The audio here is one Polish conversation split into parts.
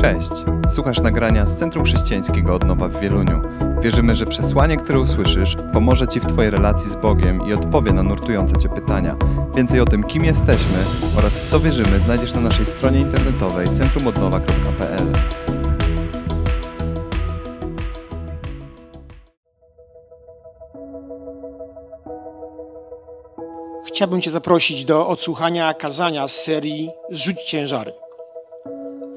Cześć! Słuchasz nagrania z Centrum Chrześcijańskiego Odnowa w Wieluniu. Wierzymy, że przesłanie, które usłyszysz, pomoże Ci w Twojej relacji z Bogiem i odpowie na nurtujące Cię pytania. Więcej o tym, kim jesteśmy oraz w co wierzymy, znajdziesz na naszej stronie internetowej centrumodnowa.pl. Chciałbym Cię zaprosić do odsłuchania kazania z serii Zrzuć ciężary.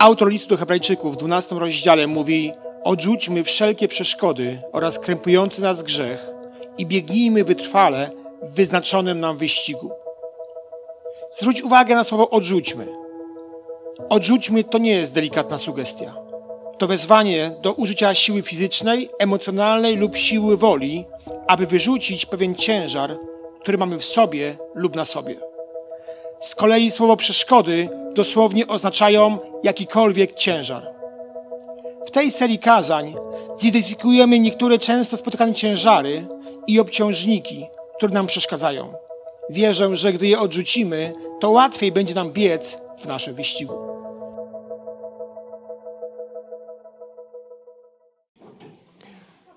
Autor listu Hebrajczyków w 12 rozdziale mówi: Odrzućmy wszelkie przeszkody oraz krępujący nas grzech i biegnijmy wytrwale w wyznaczonym nam wyścigu. Zwróć uwagę na słowo odrzućmy. Odrzućmy to nie jest delikatna sugestia. To wezwanie do użycia siły fizycznej, emocjonalnej lub siły woli, aby wyrzucić pewien ciężar, który mamy w sobie lub na sobie. Z kolei słowo przeszkody dosłownie oznaczają jakikolwiek ciężar. W tej serii kazań zidentyfikujemy niektóre często spotykane ciężary i obciążniki, które nam przeszkadzają. Wierzę, że gdy je odrzucimy, to łatwiej będzie nam biec w naszym wyścigu.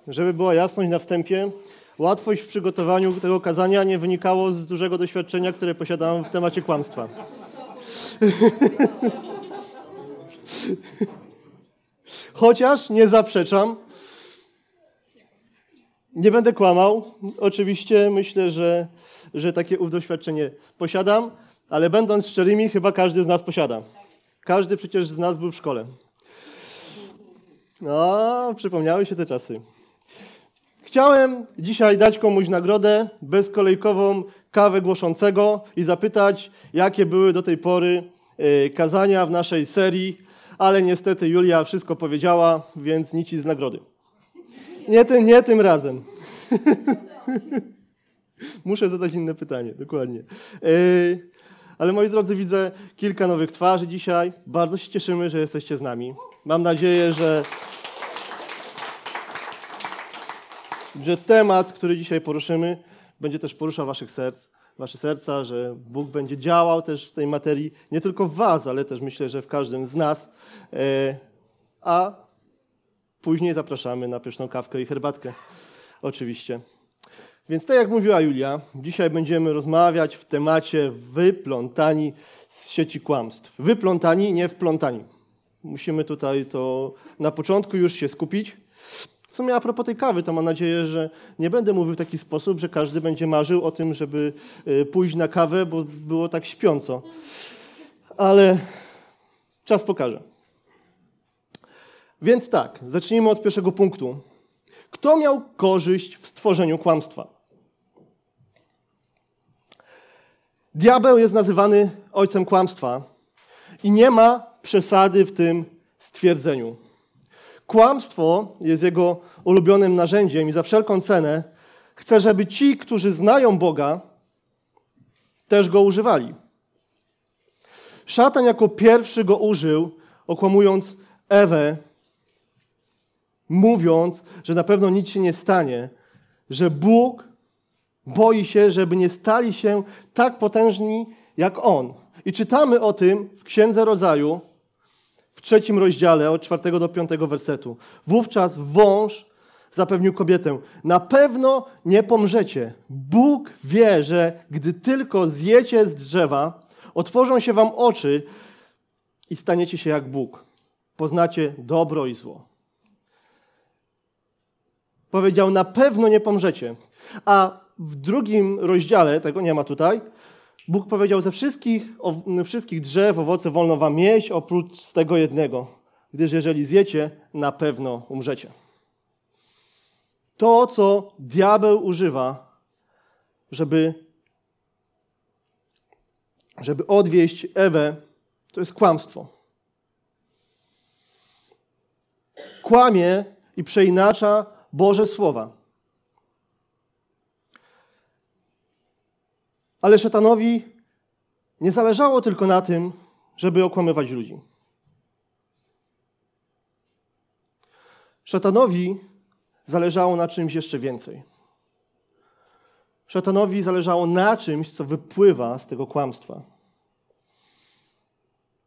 Żeby była jasność na wstępie, łatwość w przygotowaniu tego kazania nie wynikało z dużego doświadczenia, które posiadałem w temacie kłamstwa. Chociaż nie zaprzeczam, nie będę kłamał. Oczywiście myślę, że, że takie doświadczenie posiadam, ale będąc szczerymi, chyba każdy z nas posiada. Każdy przecież z nas był w szkole. No, przypomniały się te czasy. Chciałem dzisiaj dać komuś nagrodę, bezkolejkową kawę głoszącego i zapytać, jakie były do tej pory e, kazania w naszej serii, ale niestety Julia wszystko powiedziała, więc nic z nagrody. Nie tym, nie tym razem. Muszę zadać inne pytanie, dokładnie. E, ale moi drodzy, widzę kilka nowych twarzy dzisiaj. Bardzo się cieszymy, że jesteście z nami. Mam nadzieję, że że temat, który dzisiaj poruszymy, będzie też poruszał waszych serc, wasze serca, że Bóg będzie działał też w tej materii, nie tylko w was, ale też myślę, że w każdym z nas. E, a później zapraszamy na pyszną kawkę i herbatkę, oczywiście. Więc tak jak mówiła Julia, dzisiaj będziemy rozmawiać w temacie wyplątani z sieci kłamstw. Wyplątani, nie wplątani. Musimy tutaj to na początku już się skupić. W sumie a propos tej kawy, to mam nadzieję, że nie będę mówił w taki sposób, że każdy będzie marzył o tym, żeby y, pójść na kawę, bo było tak śpiąco. Ale czas pokaże. Więc tak, zacznijmy od pierwszego punktu. Kto miał korzyść w stworzeniu kłamstwa? Diabeł jest nazywany ojcem kłamstwa i nie ma przesady w tym stwierdzeniu. Kłamstwo jest jego ulubionym narzędziem i za wszelką cenę chce, żeby ci, którzy znają Boga, też go używali. Szatan jako pierwszy go użył, okłamując Ewę, mówiąc, że na pewno nic się nie stanie, że Bóg boi się, żeby nie stali się tak potężni jak On. I czytamy o tym w Księdze Rodzaju, trzecim rozdziale od czwartego do piątego wersetu. Wówczas wąż zapewnił kobietę: Na pewno nie pomrzecie. Bóg wie, że gdy tylko zjecie z drzewa, otworzą się wam oczy i staniecie się jak Bóg. Poznacie dobro i zło. Powiedział: Na pewno nie pomrzecie. A w drugim rozdziale, tego nie ma tutaj, Bóg powiedział, ze wszystkich, o, wszystkich drzew owoce wolno wam jeść, oprócz z tego jednego, gdyż jeżeli zjecie, na pewno umrzecie. To, co diabeł używa, żeby, żeby odwieść Ewę, to jest kłamstwo. Kłamie i przeinacza Boże Słowa. Ale szatanowi nie zależało tylko na tym, żeby okłamywać ludzi. Szatanowi zależało na czymś jeszcze więcej. Szatanowi zależało na czymś, co wypływa z tego kłamstwa.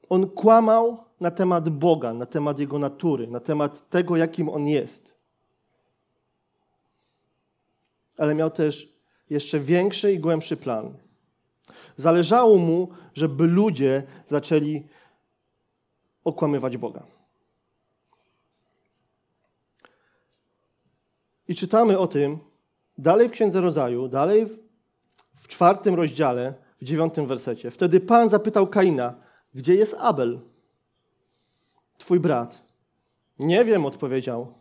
On kłamał na temat Boga, na temat Jego natury, na temat tego, jakim On jest. Ale miał też jeszcze większy i głębszy plan. Zależało mu, żeby ludzie zaczęli okłamywać Boga. I czytamy o tym dalej w Księdze Rodzaju, dalej w czwartym rozdziale, w dziewiątym wersecie. Wtedy Pan zapytał Kaina, gdzie jest Abel, twój brat? Nie wiem, odpowiedział.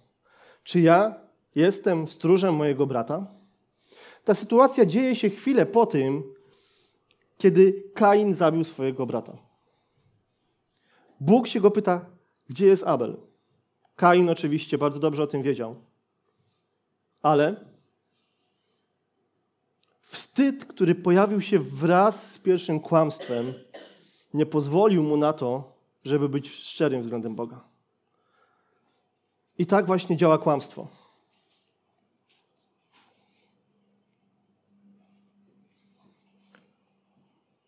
Czy ja jestem stróżem mojego brata? Ta sytuacja dzieje się chwilę po tym, kiedy Kain zabił swojego brata. Bóg się go pyta, gdzie jest Abel? Kain oczywiście bardzo dobrze o tym wiedział. Ale wstyd, który pojawił się wraz z pierwszym kłamstwem, nie pozwolił mu na to, żeby być szczerym względem Boga. I tak właśnie działa kłamstwo.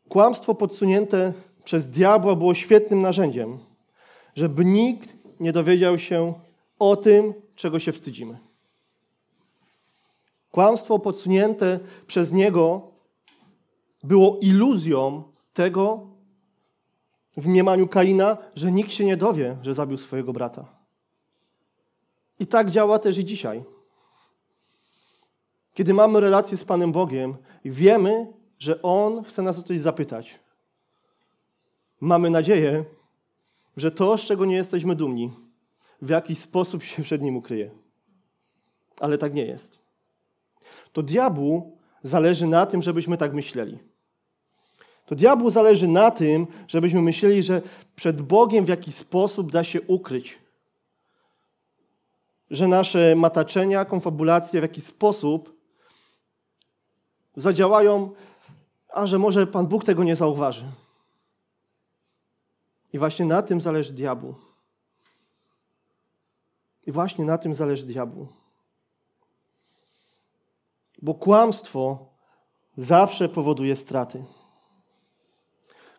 Kłamstwo podsunięte przez diabła było świetnym narzędziem, żeby nikt nie dowiedział się o tym, czego się wstydzimy. Kłamstwo podsunięte przez niego było iluzją tego w mniemaniu Kaina, że nikt się nie dowie, że zabił swojego brata. I tak działa też i dzisiaj. Kiedy mamy relację z Panem Bogiem wiemy, że On chce nas o coś zapytać, mamy nadzieję, że to, z czego nie jesteśmy dumni, w jakiś sposób się przed Nim ukryje. Ale tak nie jest. To diabłu zależy na tym, żebyśmy tak myśleli. To diabłu zależy na tym, żebyśmy myśleli, że przed Bogiem w jakiś sposób da się ukryć. Że nasze mataczenia, konfabulacje w jakiś sposób zadziałają, a że może Pan Bóg tego nie zauważy. I właśnie na tym zależy diabłu. I właśnie na tym zależy diabłu. Bo kłamstwo zawsze powoduje straty.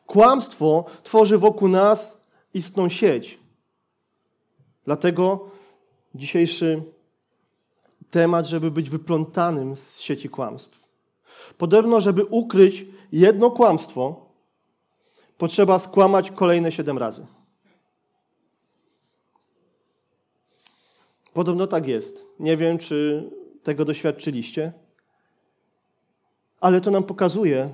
Kłamstwo tworzy wokół nas istną sieć. Dlatego dzisiejszy temat, żeby być wyplątanym z sieci kłamstw. Podobno, żeby ukryć jedno kłamstwo, potrzeba skłamać kolejne siedem razy. Podobno tak jest. Nie wiem, czy tego doświadczyliście, ale to nam pokazuje,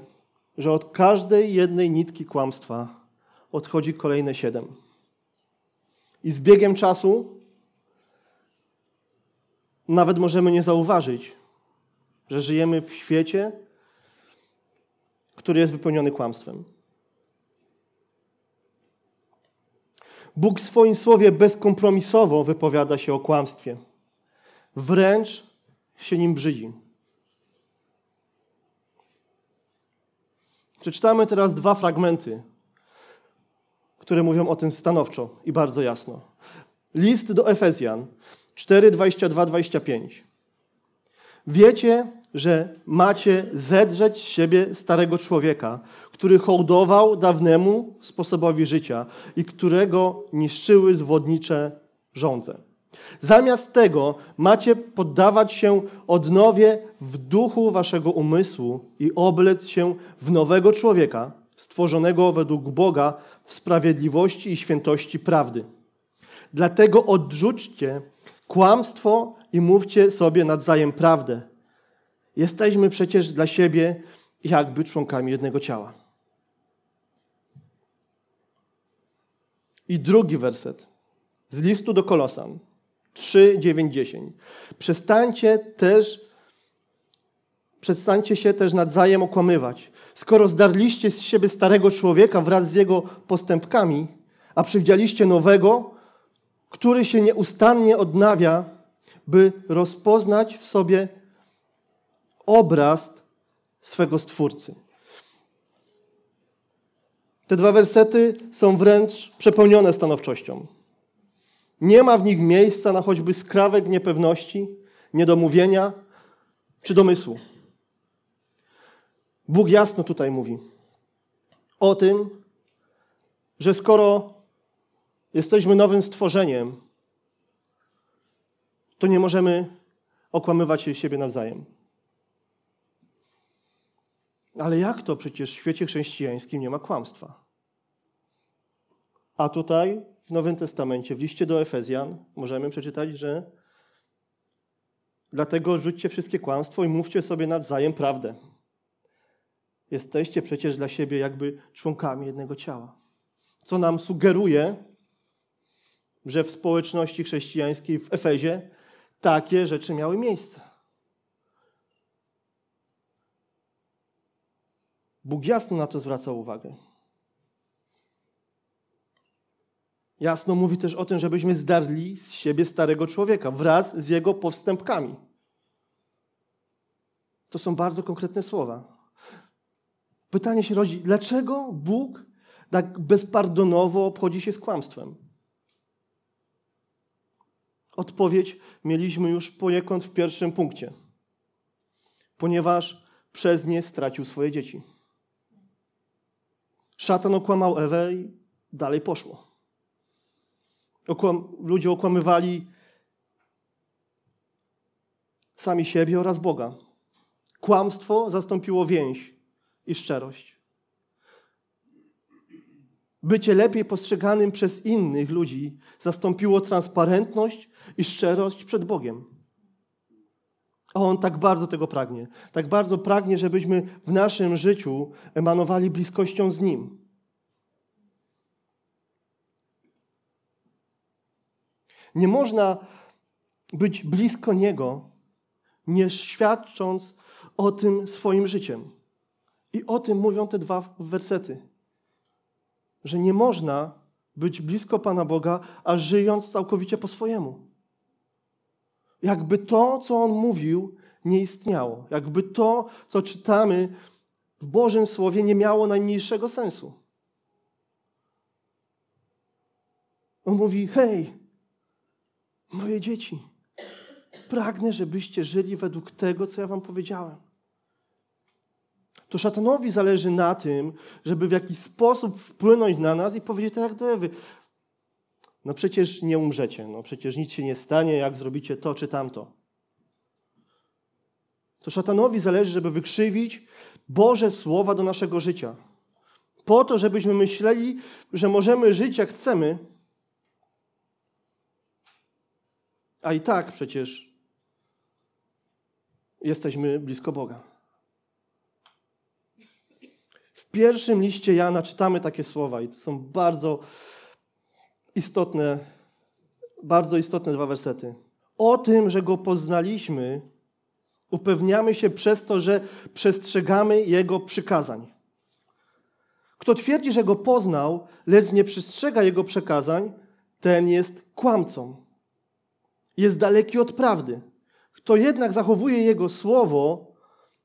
że od każdej jednej nitki kłamstwa odchodzi kolejne siedem. I z biegiem czasu nawet możemy nie zauważyć, że żyjemy w świecie, który jest wypełniony kłamstwem. Bóg w swoim słowie bezkompromisowo wypowiada się o kłamstwie. Wręcz się nim brzydzi. Przeczytamy teraz dwa fragmenty, które mówią o tym stanowczo i bardzo jasno. List do Efezjan 4, 22, 25. Wiecie, że macie zedrzeć z siebie starego człowieka, który hołdował dawnemu sposobowi życia i którego niszczyły zwodnicze żądze. Zamiast tego macie poddawać się odnowie w duchu waszego umysłu i oblec się w nowego człowieka, stworzonego według Boga w sprawiedliwości i świętości prawdy. Dlatego odrzućcie kłamstwo i mówcie sobie nawzajem prawdę. Jesteśmy przecież dla siebie jakby członkami jednego ciała. I drugi werset z listu do Kolosan 3, 9, 10. Przestańcie też, przestańcie się też nawzajem okłamywać. Skoro zdarliście z siebie starego człowieka wraz z jego postępkami, a przywdzialiście nowego, który się nieustannie odnawia, by rozpoznać w sobie obraz swego Stwórcy. Te dwa wersety są wręcz przepełnione stanowczością. Nie ma w nich miejsca na choćby skrawek niepewności, niedomówienia czy domysłu. Bóg jasno tutaj mówi o tym, że skoro jesteśmy nowym stworzeniem, to nie możemy okłamywać się siebie nawzajem. Ale jak to przecież w świecie chrześcijańskim nie ma kłamstwa? A tutaj w Nowym Testamencie, w liście do Efezjan, możemy przeczytać, że dlatego odrzućcie wszystkie kłamstwo i mówcie sobie nawzajem prawdę. Jesteście przecież dla siebie jakby członkami jednego ciała. Co nam sugeruje, że w społeczności chrześcijańskiej w Efezie takie rzeczy miały miejsce. Bóg jasno na to zwraca uwagę. Jasno mówi też o tym, żebyśmy zdarli z siebie starego człowieka wraz z jego powstępkami. To są bardzo konkretne słowa. Pytanie się rodzi, dlaczego Bóg tak bezpardonowo obchodzi się z kłamstwem? Odpowiedź mieliśmy już poniekąd w pierwszym punkcie. Ponieważ przez nie stracił swoje dzieci. Szatan okłamał Ewę i dalej poszło. Okłam, ludzie okłamywali sami siebie oraz Boga. Kłamstwo zastąpiło więź i szczerość. Bycie lepiej postrzeganym przez innych ludzi zastąpiło transparentność i szczerość przed Bogiem. A On tak bardzo tego pragnie. Tak bardzo pragnie, żebyśmy w naszym życiu emanowali bliskością z Nim. Nie można być blisko Niego, nie świadcząc o tym swoim życiem. I o tym mówią te dwa wersety. Że nie można być blisko Pana Boga, a żyjąc całkowicie po swojemu. Jakby to, co On mówił, nie istniało. Jakby to, co czytamy w Bożym Słowie, nie miało najmniejszego sensu. On mówi: Hej, moje dzieci, pragnę, żebyście żyli według tego, co ja Wam powiedziałem to szatanowi zależy na tym, żeby w jakiś sposób wpłynąć na nas i powiedzieć tak jak do Ewy. No przecież nie umrzecie, no przecież nic się nie stanie, jak zrobicie to czy tamto. To szatanowi zależy, żeby wykrzywić Boże słowa do naszego życia. Po to, żebyśmy myśleli, że możemy żyć jak chcemy, a i tak przecież jesteśmy blisko Boga pierwszym liście Jana czytamy takie słowa i to są bardzo istotne, bardzo istotne dwa wersety. O tym, że Go poznaliśmy, upewniamy się przez to, że przestrzegamy Jego przykazań. Kto twierdzi, że Go poznał, lecz nie przestrzega Jego przekazań, ten jest kłamcą. Jest daleki od prawdy. Kto jednak zachowuje Jego słowo,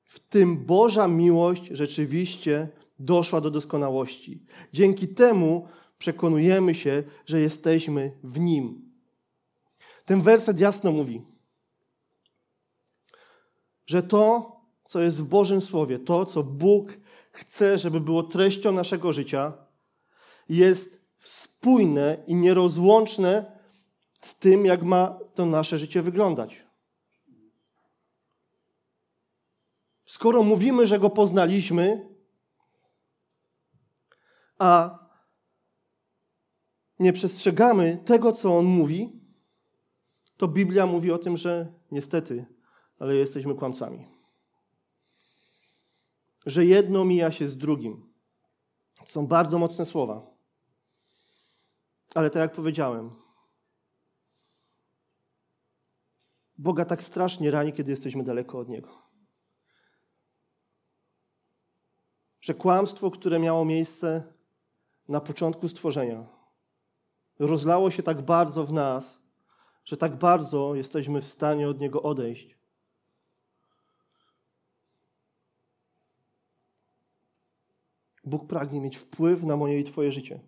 w tym Boża miłość rzeczywiście doszła do doskonałości. Dzięki temu przekonujemy się, że jesteśmy w Nim. Ten werset jasno mówi, że to, co jest w Bożym Słowie, to, co Bóg chce, żeby było treścią naszego życia, jest spójne i nierozłączne z tym, jak ma to nasze życie wyglądać. Skoro mówimy, że Go poznaliśmy, a nie przestrzegamy tego, co On mówi, to Biblia mówi o tym, że niestety, ale jesteśmy kłamcami. Że jedno mija się z drugim. Są bardzo mocne słowa. Ale tak jak powiedziałem, Boga tak strasznie rani, kiedy jesteśmy daleko od Niego. Że kłamstwo, które miało miejsce na początku stworzenia rozlało się tak bardzo w nas, że tak bardzo jesteśmy w stanie od Niego odejść. Bóg pragnie mieć wpływ na moje i Twoje życie.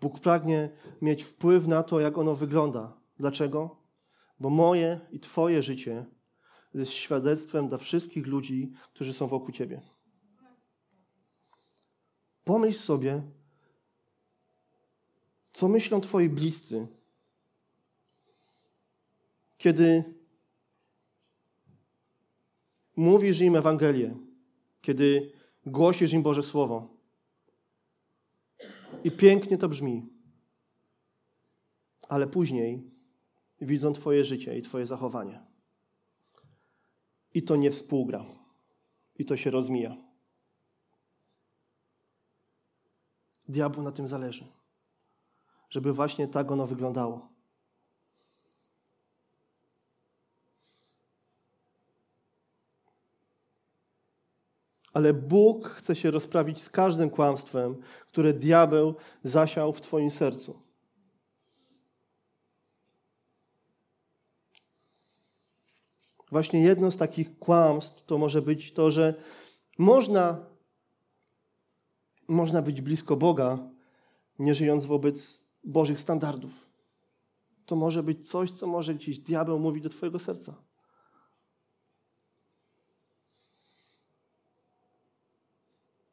Bóg pragnie mieć wpływ na to, jak ono wygląda. Dlaczego? Bo moje i Twoje życie jest świadectwem dla wszystkich ludzi, którzy są wokół Ciebie. Pomyśl sobie, Co myślą Twoi bliscy, kiedy mówisz im Ewangelię, kiedy głosisz im Boże Słowo? I pięknie to brzmi, ale później widzą Twoje życie i Twoje zachowanie. I to nie współgra, i to się rozmija. Diabłu na tym zależy, żeby właśnie tak ono wyglądało. Ale Bóg chce się rozprawić z każdym kłamstwem, które diabeł zasiał w Twoim sercu. Właśnie jedno z takich kłamstw to może być to, że można, można być blisko Boga, nie żyjąc wobec Bożych standardów. To może być coś, co może gdzieś diabeł mówić do Twojego serca.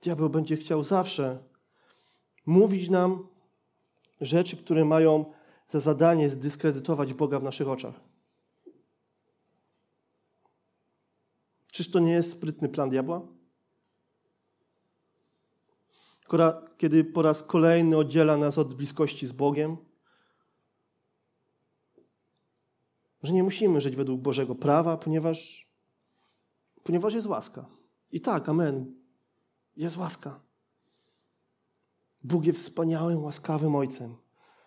Diabeł będzie chciał zawsze mówić nam rzeczy, które mają za zadanie zdyskredytować Boga w naszych oczach. Czyż to nie jest sprytny plan diabła? Kiedy po raz kolejny oddziela nas od bliskości z Bogiem, że nie musimy żyć według Bożego prawa, ponieważ, ponieważ jest łaska. I tak, amen, jest łaska. Bóg jest wspaniałym, łaskawym Ojcem,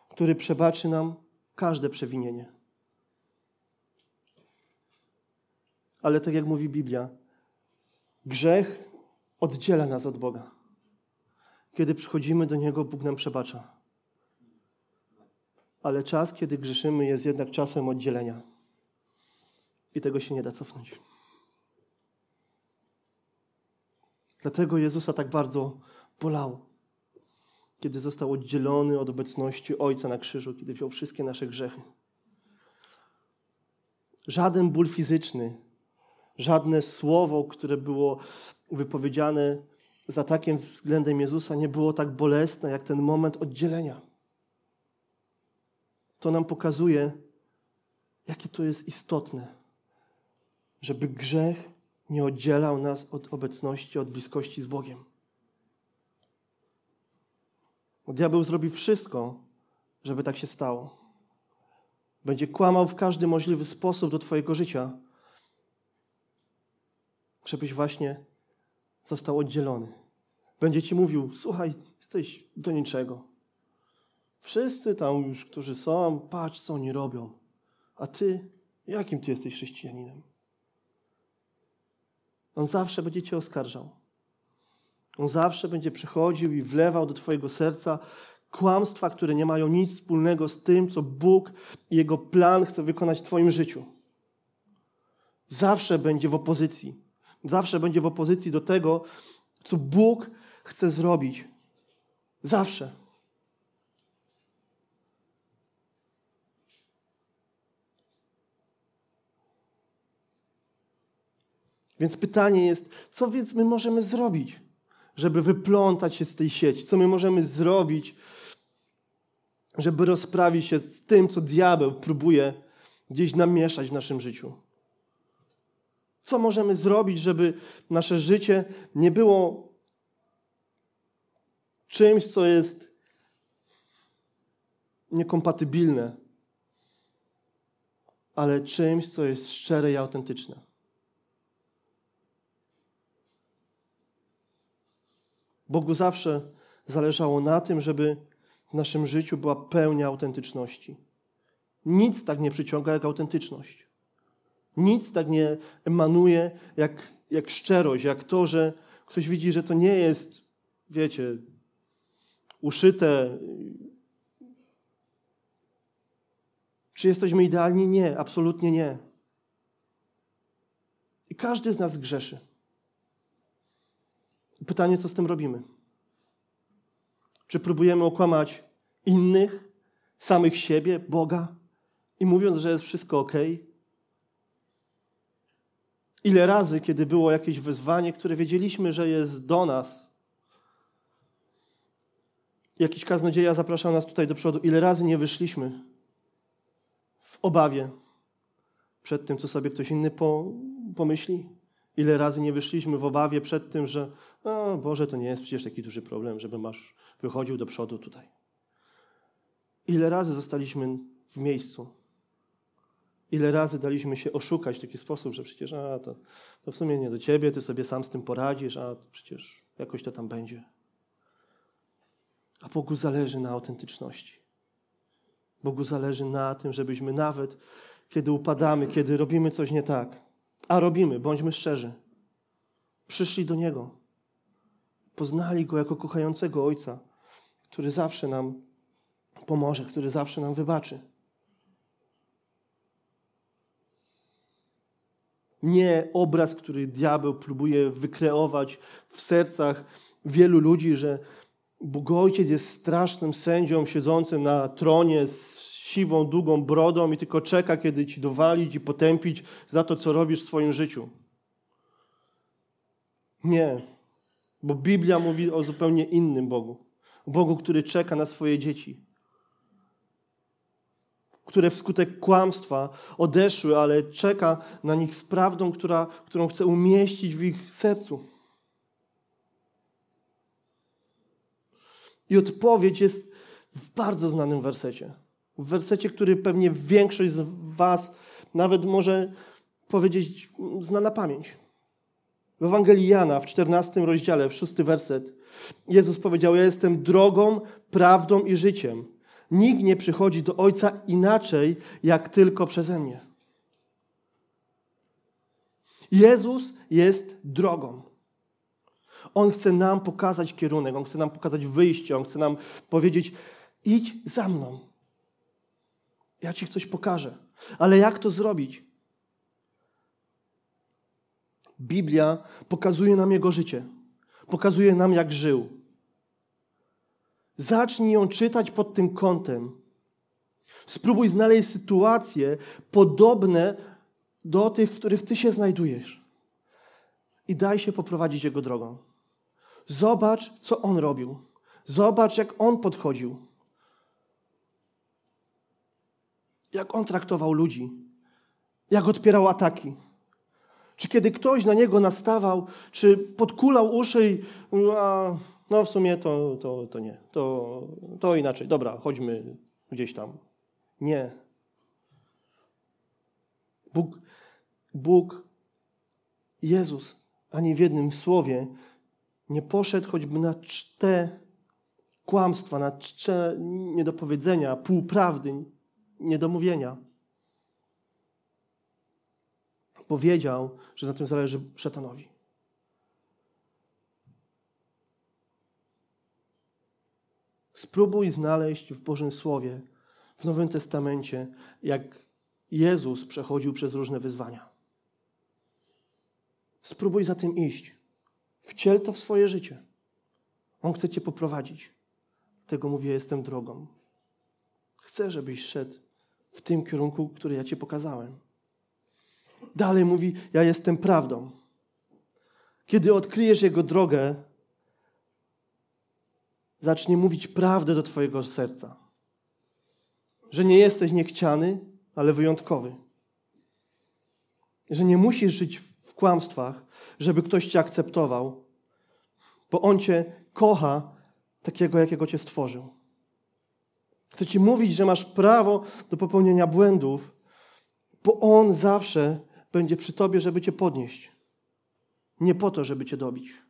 który przebaczy nam każde przewinienie. Ale tak jak mówi Biblia, grzech oddziela nas od Boga. Kiedy przychodzimy do Niego, Bóg nam przebacza. Ale czas, kiedy grzeszymy, jest jednak czasem oddzielenia. I tego się nie da cofnąć. Dlatego Jezusa tak bardzo bolało, kiedy został oddzielony od obecności Ojca na krzyżu, kiedy wziął wszystkie nasze grzechy. Żaden ból fizyczny, żadne słowo, które było wypowiedziane z atakiem względem Jezusa, nie było tak bolesne jak ten moment oddzielenia. To nam pokazuje, jakie to jest istotne, żeby grzech nie oddzielał nas od obecności, od bliskości z Bogiem. Diabeł zrobi wszystko, żeby tak się stało. Będzie kłamał w każdy możliwy sposób do Twojego życia, żebyś właśnie został oddzielony. Będzie Ci mówił: Słuchaj, jesteś do niczego. Wszyscy tam już, którzy są, patrz, co oni robią. A Ty, jakim Ty jesteś chrześcijaninem? On zawsze będzie Cię oskarżał. On zawsze będzie przychodził i wlewał do Twojego serca kłamstwa, które nie mają nic wspólnego z tym, co Bóg i Jego plan chce wykonać w Twoim życiu. Zawsze będzie w opozycji. Zawsze będzie w opozycji do tego, co Bóg chce zrobić. Zawsze. Więc pytanie jest, co więc my możemy zrobić, żeby wyplątać się z tej sieci? Co my możemy zrobić, żeby rozprawić się z tym, co diabeł próbuje gdzieś namieszać w naszym życiu? Co możemy zrobić, żeby nasze życie nie było czymś, co jest niekompatybilne, ale czymś, co jest szczere i autentyczne? Bogu zawsze zależało na tym, żeby w naszym życiu była pełnia autentyczności. Nic tak nie przyciąga jak autentyczność. Nic tak nie emanuje jak, jak szczerość, jak to, że ktoś widzi, że to nie jest, wiecie, uszyte. Czy jesteśmy idealni? Nie, absolutnie nie. I każdy z nas grzeszy. Pytanie, co z tym robimy? Czy próbujemy okłamać innych, samych siebie, Boga i mówiąc, że jest wszystko ok? Ile razy, kiedy było jakieś wyzwanie, które wiedzieliśmy, że jest do nas, Jakiś kaznodzieja zapraszał nas tutaj do przodu. Ile razy nie wyszliśmy w obawie przed tym, co sobie ktoś inny po, pomyśli? Ile razy nie wyszliśmy w obawie przed tym, że o Boże, to nie jest przecież taki duży problem, żeby masz wychodził do przodu tutaj. Ile razy zostaliśmy w miejscu? Ile razy daliśmy się oszukać w taki sposób, że przecież a, to, to w sumie nie do ciebie, ty sobie sam z tym poradzisz, a przecież jakoś to tam będzie. A Bogu zależy na autentyczności. Bogu zależy na tym, żebyśmy nawet, kiedy upadamy, kiedy robimy coś nie tak, a robimy, bądźmy szczerzy, przyszli do Niego, poznali Go jako kochającego Ojca, który zawsze nam pomoże, który zawsze nam wybaczy. Nie obraz, który diabeł próbuje wykreować w sercach wielu ludzi, że Bóg Ojciec jest strasznym sędzią siedzącym na tronie z siwą, długą brodą i tylko czeka, kiedy ci dowalić i potępić za to, co robisz w swoim życiu. Nie, bo Biblia mówi o zupełnie innym Bogu. O Bogu, który czeka na swoje dzieci. Które wskutek kłamstwa odeszły, ale czeka na nich z prawdą, która, którą chce umieścić w ich sercu. I odpowiedź jest w bardzo znanym wersecie. W wersecie, który pewnie większość z Was nawet może powiedzieć zna na pamięć. W Ewangelii Jana w 14 rozdziale, w 6 werset, Jezus powiedział: Ja jestem drogą, prawdą i życiem. Nikt nie przychodzi do Ojca inaczej, jak tylko przeze mnie. Jezus jest drogą. On chce nam pokazać kierunek, On chce nam pokazać wyjście, On chce nam powiedzieć: idź za mną. Ja Ci coś pokażę. Ale jak to zrobić? Biblia pokazuje nam Jego życie. Pokazuje nam, jak żył. Zacznij ją czytać pod tym kątem. Spróbuj znaleźć sytuacje podobne do tych, w których Ty się znajdujesz. I daj się poprowadzić Jego drogą. Zobacz, co On robił. Zobacz, jak On podchodził. Jak On traktował ludzi. Jak odpierał ataki. Czy kiedy ktoś na niego nastawał, czy podkulał uszy i a, no w sumie to, to, to nie, to, to inaczej. Dobra, chodźmy gdzieś tam. Nie. Bóg, Bóg, Jezus, ani w jednym słowie nie poszedł choćby na czte kłamstwa, na czte niedopowiedzenia, półprawdy, niedomówienia. Powiedział, że na tym zależy szatanowi. Spróbuj znaleźć w Bożym Słowie, w Nowym Testamencie, jak Jezus przechodził przez różne wyzwania. Spróbuj za tym iść. Wciel to w swoje życie. On chce Cię poprowadzić. Tego mówię, jestem drogą. Chcę, żebyś szedł w tym kierunku, który ja Ci pokazałem. Dalej mówi, ja jestem prawdą. Kiedy odkryjesz Jego drogę, zacznie mówić prawdę do Twojego serca. Że nie jesteś niechciany, ale wyjątkowy. Że nie musisz żyć w kłamstwach, żeby ktoś Cię akceptował, bo On Cię kocha takiego, jakiego Cię stworzył. Chce Ci mówić, że masz prawo do popełnienia błędów, bo On zawsze będzie przy Tobie, żeby Cię podnieść. Nie po to, żeby Cię dobić.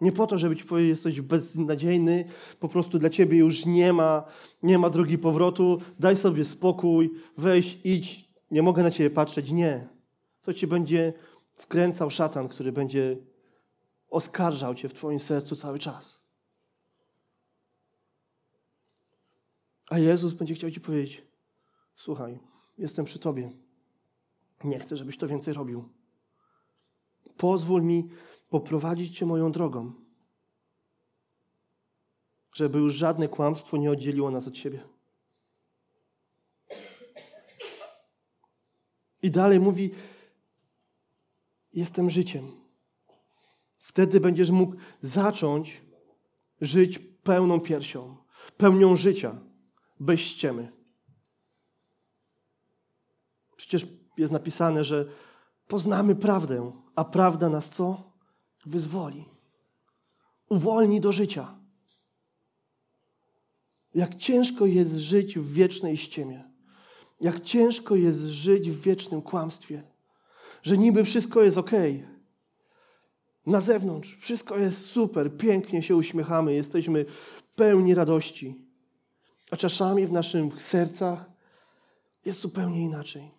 Nie po to, żeby Ci powiedzieć, jesteś beznadziejny, po prostu dla Ciebie już nie ma, nie ma drogi powrotu, daj sobie spokój, weź, idź, nie mogę na Ciebie patrzeć. Nie. To Ci będzie wkręcał szatan, który będzie oskarżał Cię w Twoim sercu cały czas. A Jezus będzie chciał Ci powiedzieć, słuchaj, jestem przy Tobie. Nie chcę, żebyś to więcej robił. Pozwól mi poprowadzić Cię moją drogą, żeby już żadne kłamstwo nie oddzieliło nas od siebie. I dalej mówi: Jestem życiem. Wtedy będziesz mógł zacząć żyć pełną piersią, pełnią życia, bez ściemy. Przecież jest napisane, że poznamy prawdę, a prawda nas co? Wyzwoli. Uwolni do życia. Jak ciężko jest żyć w wiecznej ściemie. Jak ciężko jest żyć w wiecznym kłamstwie. Że niby wszystko jest ok. Na zewnątrz wszystko jest super, pięknie się uśmiechamy, jesteśmy pełni radości. A czasami w naszych sercach jest zupełnie inaczej.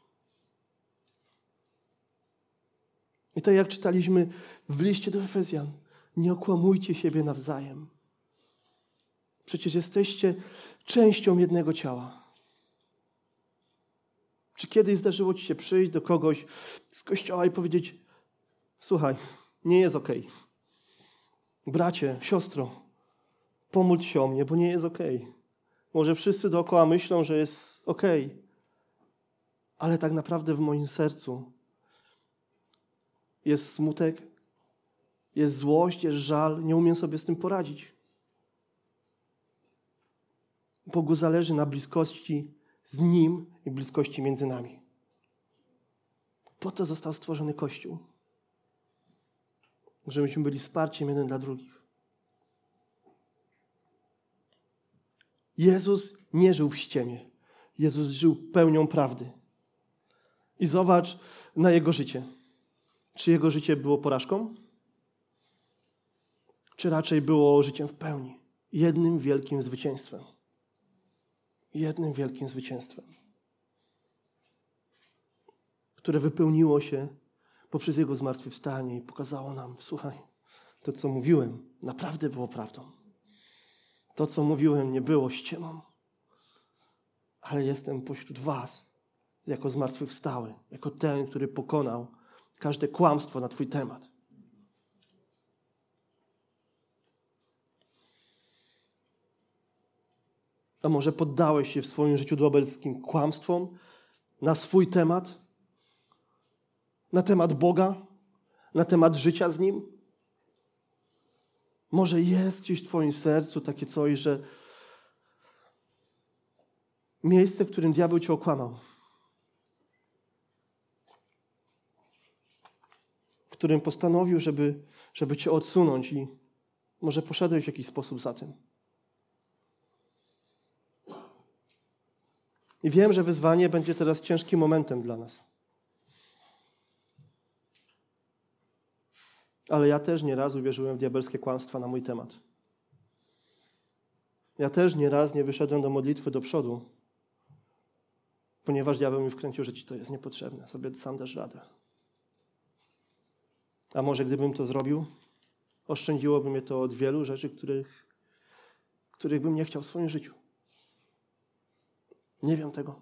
I tak jak czytaliśmy w liście do Efezjan, nie okłamujcie siebie nawzajem. Przecież jesteście częścią jednego ciała. Czy kiedyś zdarzyło ci się przyjść do kogoś z kościoła i powiedzieć: Słuchaj, nie jest ok. Bracie, siostro, pomódl się o mnie, bo nie jest ok. Może wszyscy dookoła myślą, że jest ok, ale tak naprawdę w moim sercu jest smutek, jest złość, jest żal, nie umiem sobie z tym poradzić. Bogu zależy na bliskości z Nim i bliskości między nami. Po to został stworzony Kościół. Żebyśmy byli wsparciem jeden dla drugich. Jezus nie żył w ściemie. Jezus żył pełnią prawdy. I zobacz na Jego życie. Czy Jego życie było porażką? Czy raczej było życiem w pełni? Jednym wielkim zwycięstwem jednym wielkim zwycięstwem, które wypełniło się poprzez Jego zmartwychwstanie i pokazało nam, słuchaj, to co mówiłem naprawdę było prawdą. To co mówiłem nie było ściemą, ale jestem pośród was jako zmartwychwstały, jako ten, który pokonał każde kłamstwo na Twój temat. A może poddałeś się w swoim życiu diabelskim kłamstwom na swój temat? Na temat Boga? Na temat życia z Nim? Może jest gdzieś w Twoim sercu takie coś, że miejsce, w którym diabeł Cię okłamał, którym postanowił, żeby, żeby Cię odsunąć i może poszedłeś w jakiś sposób za tym. I wiem, że wyzwanie będzie teraz ciężkim momentem dla nas. Ale ja też nieraz uwierzyłem w diabelskie kłamstwa na mój temat. Ja też nieraz nie wyszedłem do modlitwy do przodu, ponieważ diabeł mi wkręcił, że ci to jest niepotrzebne, sobie sam dasz radę. A może gdybym to zrobił, oszczędziłoby mnie to od wielu rzeczy, których, których bym nie chciał w swoim życiu. Nie wiem tego.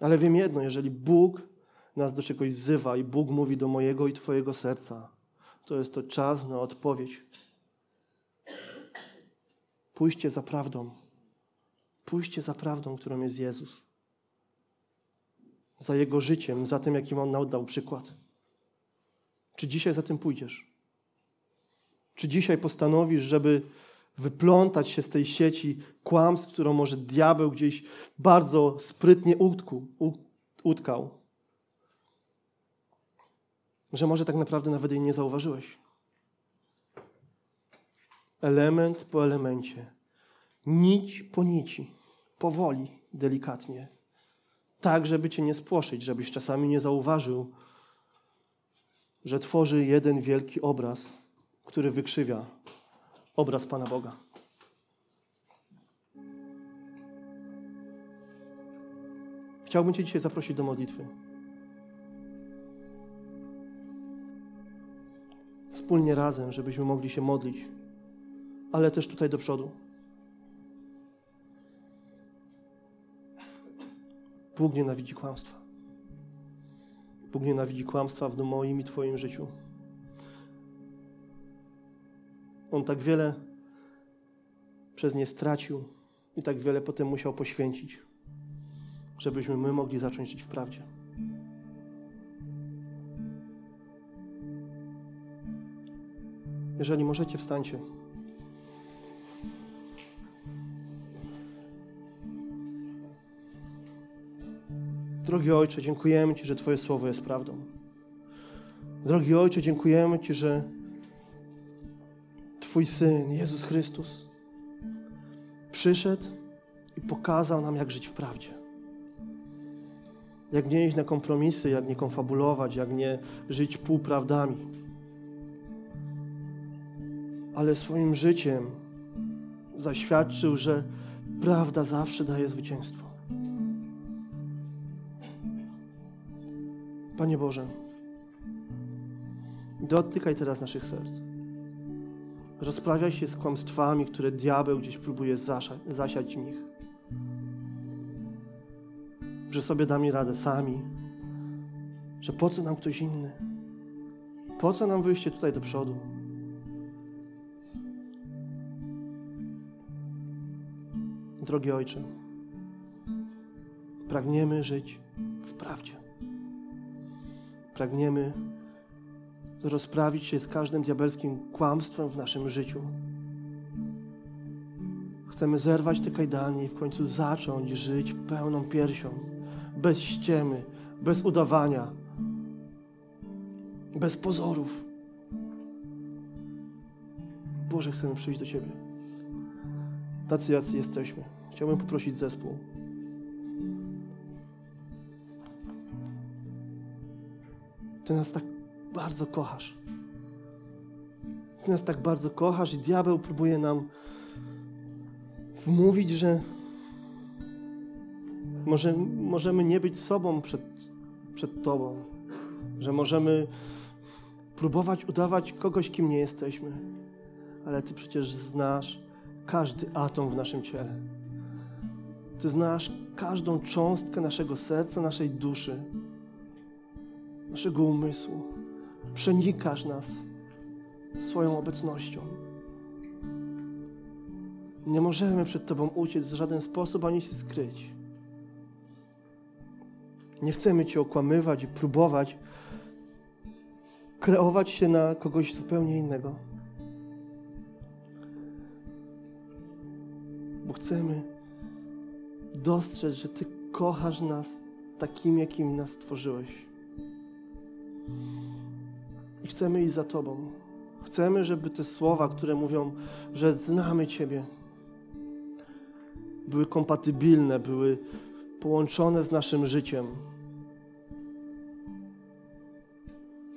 Ale wiem jedno, jeżeli Bóg nas do czegoś wzywa i Bóg mówi do mojego i Twojego serca, to jest to czas na odpowiedź. Pójście za prawdą. Pójście za prawdą, którą jest Jezus. Za Jego życiem, za tym, jakim On nam dał przykład. Czy dzisiaj za tym pójdziesz? Czy dzisiaj postanowisz, żeby wyplątać się z tej sieci kłamstw, którą może diabeł gdzieś bardzo sprytnie utkał. Że może tak naprawdę nawet jej nie zauważyłeś. Element po elemencie, nić po nici, powoli, delikatnie. Tak, żeby cię nie spłoszyć, żebyś czasami nie zauważył, że tworzy jeden wielki obraz, który wykrzywia obraz Pana Boga. Chciałbym Cię dzisiaj zaprosić do modlitwy. Wspólnie razem, żebyśmy mogli się modlić, ale też tutaj do przodu. Bóg nienawidzi kłamstwa. Bóg nienawidzi kłamstwa w moim i Twoim życiu. On tak wiele przez nie stracił i tak wiele potem musiał poświęcić, żebyśmy my mogli zacząć żyć w prawdzie. Jeżeli możecie, wstańcie. Drogi Ojcze, dziękujemy Ci, że Twoje słowo jest prawdą. Drogi Ojcze, dziękujemy Ci, że Twój Syn, Jezus Chrystus, przyszedł i pokazał nam, jak żyć w prawdzie. Jak nie iść na kompromisy, jak nie konfabulować, jak nie żyć półprawdami. Ale swoim życiem zaświadczył, że prawda zawsze daje zwycięstwo. Panie Boże, dotykaj teraz naszych serc. Rozprawiaj się z kłamstwami, które diabeł gdzieś próbuje zasza- zasiać w nich. Że sobie damy radę sami. Że po co nam ktoś inny? Po co nam wyjście tutaj do przodu? Drogi Ojcze, pragniemy żyć w prawdzie. Pragniemy rozprawić się z każdym diabelskim kłamstwem w naszym życiu. Chcemy zerwać te kajdany i w końcu zacząć żyć pełną piersią, bez ściemy, bez udawania, bez pozorów. Boże, chcemy przyjść do Ciebie. Tacy jacy jesteśmy. Chciałbym poprosić zespół. Ty nas tak bardzo kochasz. Ty nas tak bardzo kochasz i diabeł próbuje nam wmówić, że może, możemy nie być sobą przed, przed Tobą, że możemy próbować udawać kogoś, kim nie jesteśmy, ale Ty przecież znasz każdy atom w naszym ciele. Ty znasz każdą cząstkę naszego serca, naszej duszy, naszego umysłu. Przenikasz nas swoją obecnością. Nie możemy przed Tobą uciec w żaden sposób ani się skryć. Nie chcemy Cię okłamywać i próbować kreować się na kogoś zupełnie innego. Bo chcemy dostrzec, że Ty kochasz nas takim, jakim nas stworzyłeś. I chcemy iść za Tobą. Chcemy, żeby te słowa, które mówią, że znamy Ciebie, były kompatybilne, były połączone z naszym życiem.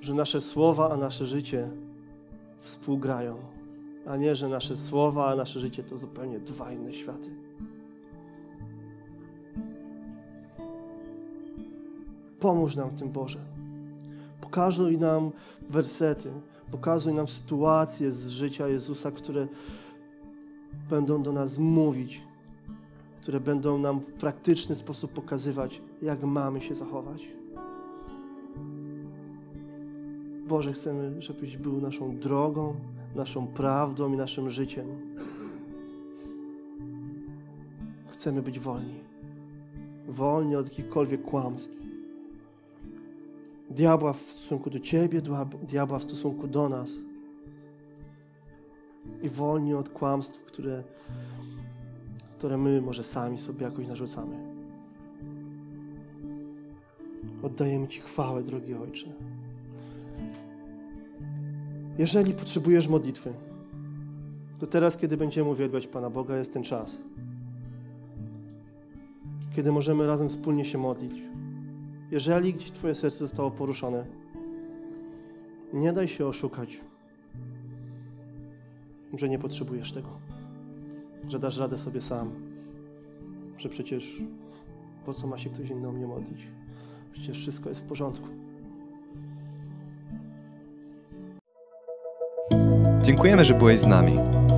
Że nasze słowa, a nasze życie współgrają, a nie, że nasze słowa, a nasze życie to zupełnie dwa inne światy. Pomóż nam w tym, Boże. Pokazuj nam wersety, pokazuj nam sytuacje z życia Jezusa, które będą do nas mówić, które będą nam w praktyczny sposób pokazywać, jak mamy się zachować. Boże, chcemy, żebyś był naszą drogą, naszą prawdą i naszym życiem. Chcemy być wolni. Wolni od jakichkolwiek kłamstw diabła w stosunku do Ciebie, diabła w stosunku do nas. I wolni od kłamstw, które, które my może sami sobie jakoś narzucamy. Oddajemy Ci chwałę, drogi Ojcze. Jeżeli potrzebujesz modlitwy, to teraz, kiedy będziemy uwielbiać Pana Boga, jest ten czas. Kiedy możemy razem wspólnie się modlić. Jeżeli gdzieś Twoje serce zostało poruszone, nie daj się oszukać, że nie potrzebujesz tego, że dasz radę sobie sam, że przecież po co ma się ktoś inny o mnie modlić? Przecież wszystko jest w porządku. Dziękujemy, że byłeś z nami.